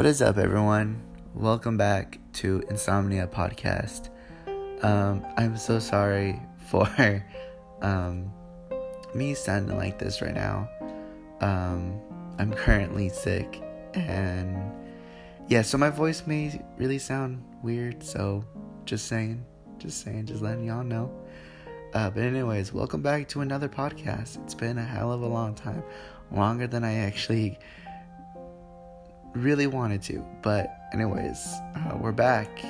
What is up, everyone? Welcome back to Insomnia Podcast. Um, I'm so sorry for um, me sounding like this right now. Um, I'm currently sick, and yeah, so my voice may really sound weird. So, just saying, just saying, just letting y'all know. Uh, but anyways, welcome back to another podcast. It's been a hell of a long time, longer than I actually really wanted to. But anyways, uh, we're back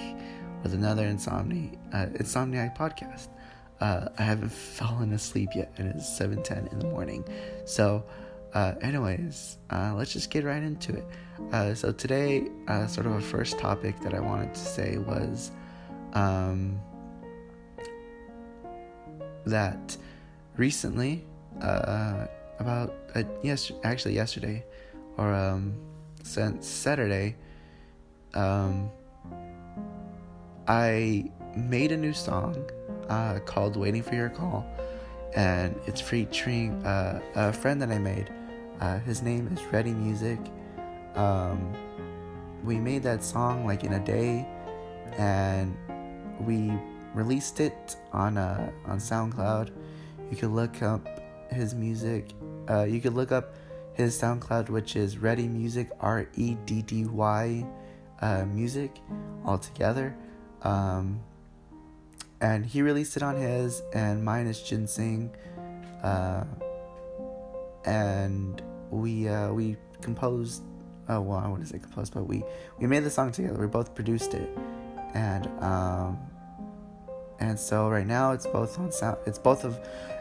with another Insomni uh, Insomniac podcast. Uh, I haven't fallen asleep yet, and it's seven ten in the morning. So, uh, anyways, uh, let's just get right into it. Uh, so today, uh, sort of a first topic that I wanted to say was. Um, that recently, about yes, actually yesterday, or um, since Saturday, um, I made a new song uh, called "Waiting for Your Call," and it's featuring uh, a friend that I made. Uh, his name is Reddy Music. Um, we made that song like in a day, and we released it on uh, on SoundCloud. You could look up his music. Uh, you could look up his SoundCloud, which is Reddy Music, R E D D Y uh, Music, all together. Um, and he released it on his, and mine is Ginseng. Uh, and we uh, we composed. Oh well, I wouldn't say composed, but we we made the song together. We both produced it, and um, and so right now it's both on sound it's both of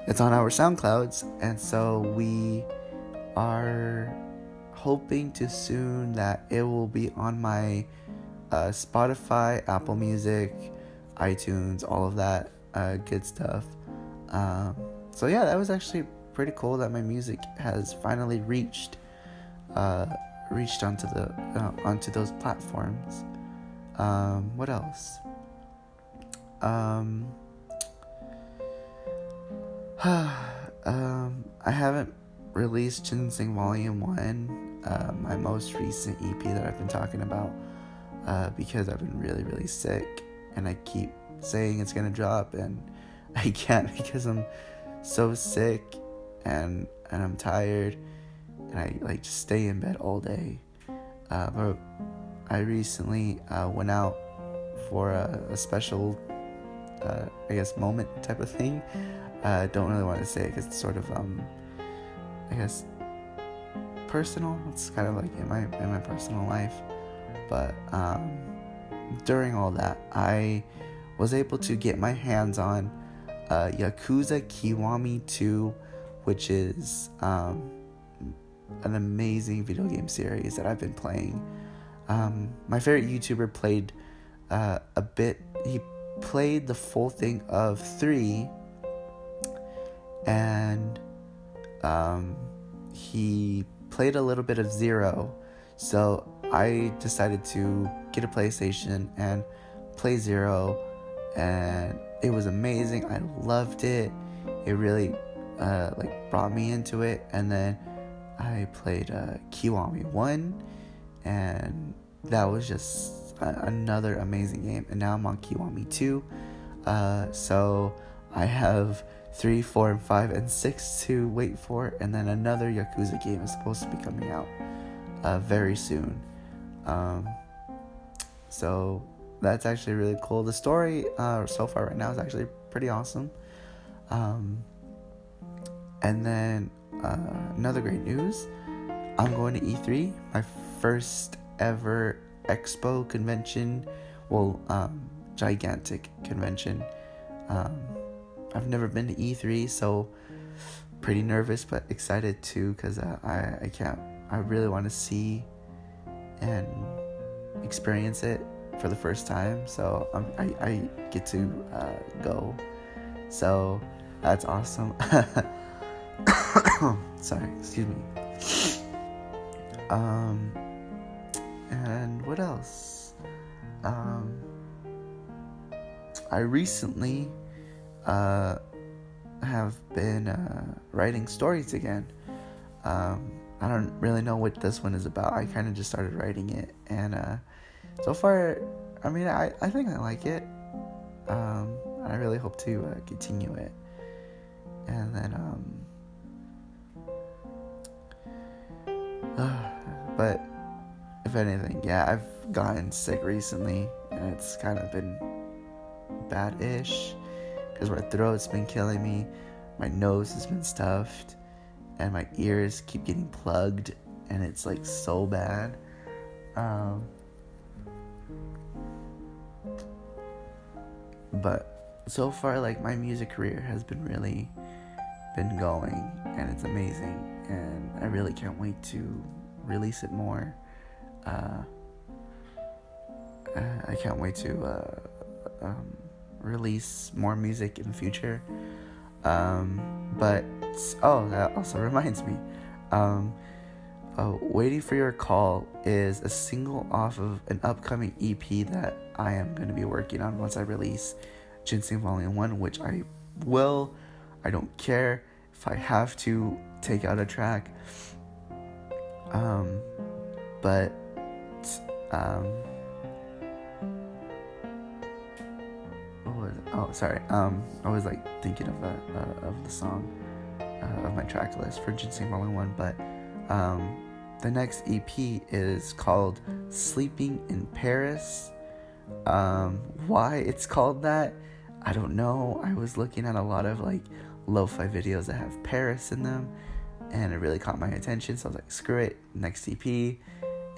it's on our soundclouds and so we are hoping to soon that it will be on my uh, spotify apple music itunes all of that uh, good stuff. Um, so yeah that was actually pretty cool that my music has finally reached uh, reached onto the uh, onto those platforms. Um, what else? Um, um, I haven't released Ginseng Volume 1, uh, my most recent EP that I've been talking about, uh, because I've been really, really sick, and I keep saying it's gonna drop, and I can't because I'm so sick, and and I'm tired, and I like just stay in bed all day. Uh, but I recently uh, went out for a, a special uh, I guess moment type of thing. Uh, don't really want to say it because it's sort of um, I guess personal. It's kind of like in my in my personal life, but um, during all that, I was able to get my hands on uh, Yakuza Kiwami 2, which is um, an amazing video game series that I've been playing. Um, my favorite YouTuber played uh, a bit. He played the full thing of three, and um, he played a little bit of zero. So I decided to get a PlayStation and play zero, and it was amazing. I loved it. It really uh, like brought me into it, and then I played uh, Kiwami one, and that was just another amazing game. And now I'm on Kiwami 2. Uh, so I have 3, 4, and 5, and 6 to wait for. And then another Yakuza game is supposed to be coming out uh, very soon. Um, so that's actually really cool. The story uh, so far right now is actually pretty awesome. Um, and then uh, another great news I'm going to E3, my first ever expo convention, well, um, gigantic convention. Um, I've never been to E3, so pretty nervous but excited too because uh, I I can't I really want to see and experience it for the first time. So I I get to uh, go, so that's awesome. Sorry, excuse me. Um and what else? Um, I recently uh, have been uh, writing stories again. Um, I don't really know what this one is about. I kind of just started writing it, and uh, so far, I mean, I, I think I like it. Um, I really hope to uh, continue it. And then, um, uh, but if anything, yeah, I've gotten sick recently, and it's kind of been bad ish because my throat's been killing me, my nose has been stuffed, and my ears keep getting plugged, and it's like so bad. Um, but so far like my music career has been really been going and it's amazing and i really can't wait to release it more uh, i can't wait to uh, um, release more music in the future um, but oh that also reminds me um, uh, Waiting for Your Call is a single off of an upcoming EP that I am going to be working on once I release Ginseng Volume 1, which I will. I don't care if I have to take out a track. Um, but, um, oh, sorry. Um, I was like thinking of the, uh, of the song, uh, of my track list for Ginseng Volume 1, but, um, the next EP is called Sleeping in Paris. Um, why it's called that, I don't know. I was looking at a lot of like lo fi videos that have Paris in them, and it really caught my attention. So I was like, screw it, next EP.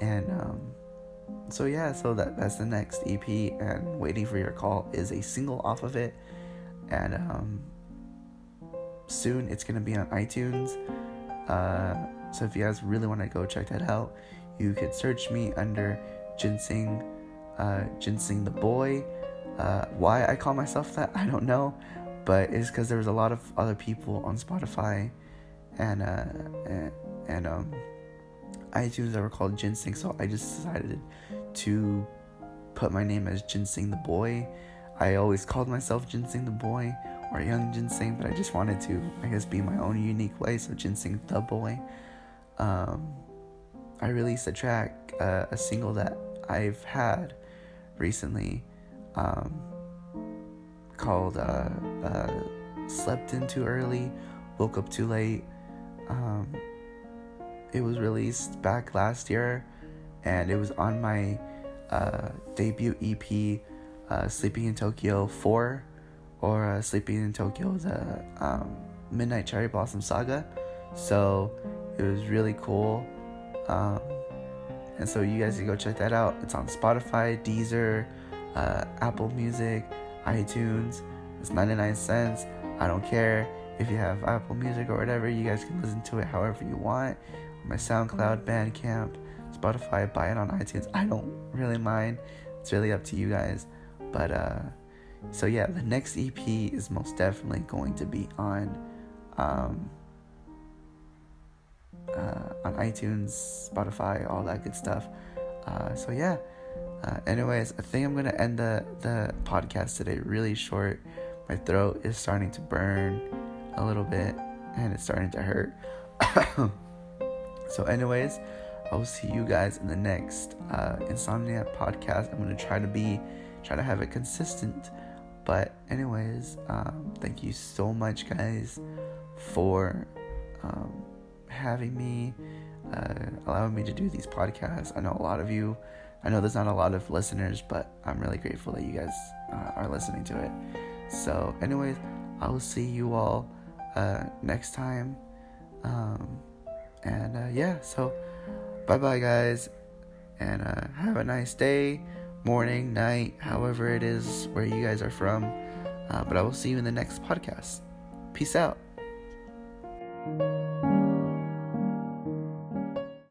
And um, so yeah, so that that's the next EP, and Waiting for Your Call is a single off of it. And um, soon it's gonna be on iTunes. Uh, so if you guys really want to go check that out, you could search me under Ginseng, uh, Ginseng the Boy. Uh, why I call myself that, I don't know, but it's because there was a lot of other people on Spotify and uh, and, and um, iTunes that were called Ginseng, so I just decided to put my name as Ginseng the Boy. I always called myself Ginseng the Boy or Young Ginseng, but I just wanted to, I guess, be my own unique way. So Ginseng the Boy um, I released a track, uh, a single that I've had recently um, called uh, uh, Slept In Too Early, Woke Up Too Late. Um, it was released back last year and it was on my uh, debut EP, uh, Sleeping in Tokyo 4, or uh, Sleeping in Tokyo, the um, Midnight Cherry Blossom Saga. So it was really cool. Um, and so you guys can go check that out. It's on Spotify, Deezer, uh, Apple Music, iTunes. It's 99 cents. I don't care if you have Apple Music or whatever. You guys can listen to it however you want. My SoundCloud, Bandcamp, Spotify, buy it on iTunes. I don't really mind. It's really up to you guys. But uh, so yeah, the next EP is most definitely going to be on um, uh, on iTunes, Spotify, all that good stuff. Uh, so yeah. Uh, anyways, I think I'm gonna end the the podcast today really short. My throat is starting to burn a little bit, and it's starting to hurt. so, anyways, I will see you guys in the next uh, Insomnia podcast. I'm gonna try to be, try to have it consistent. But, anyways, um, thank you so much, guys, for um, having me, uh, allowing me to do these podcasts. I know a lot of you, I know there's not a lot of listeners, but I'm really grateful that you guys uh, are listening to it. So, anyways, I will see you all uh, next time. Um, and uh, yeah, so bye bye, guys. And uh, have a nice day, morning, night, however it is where you guys are from. Uh, but I will see you in the next podcast. Peace out.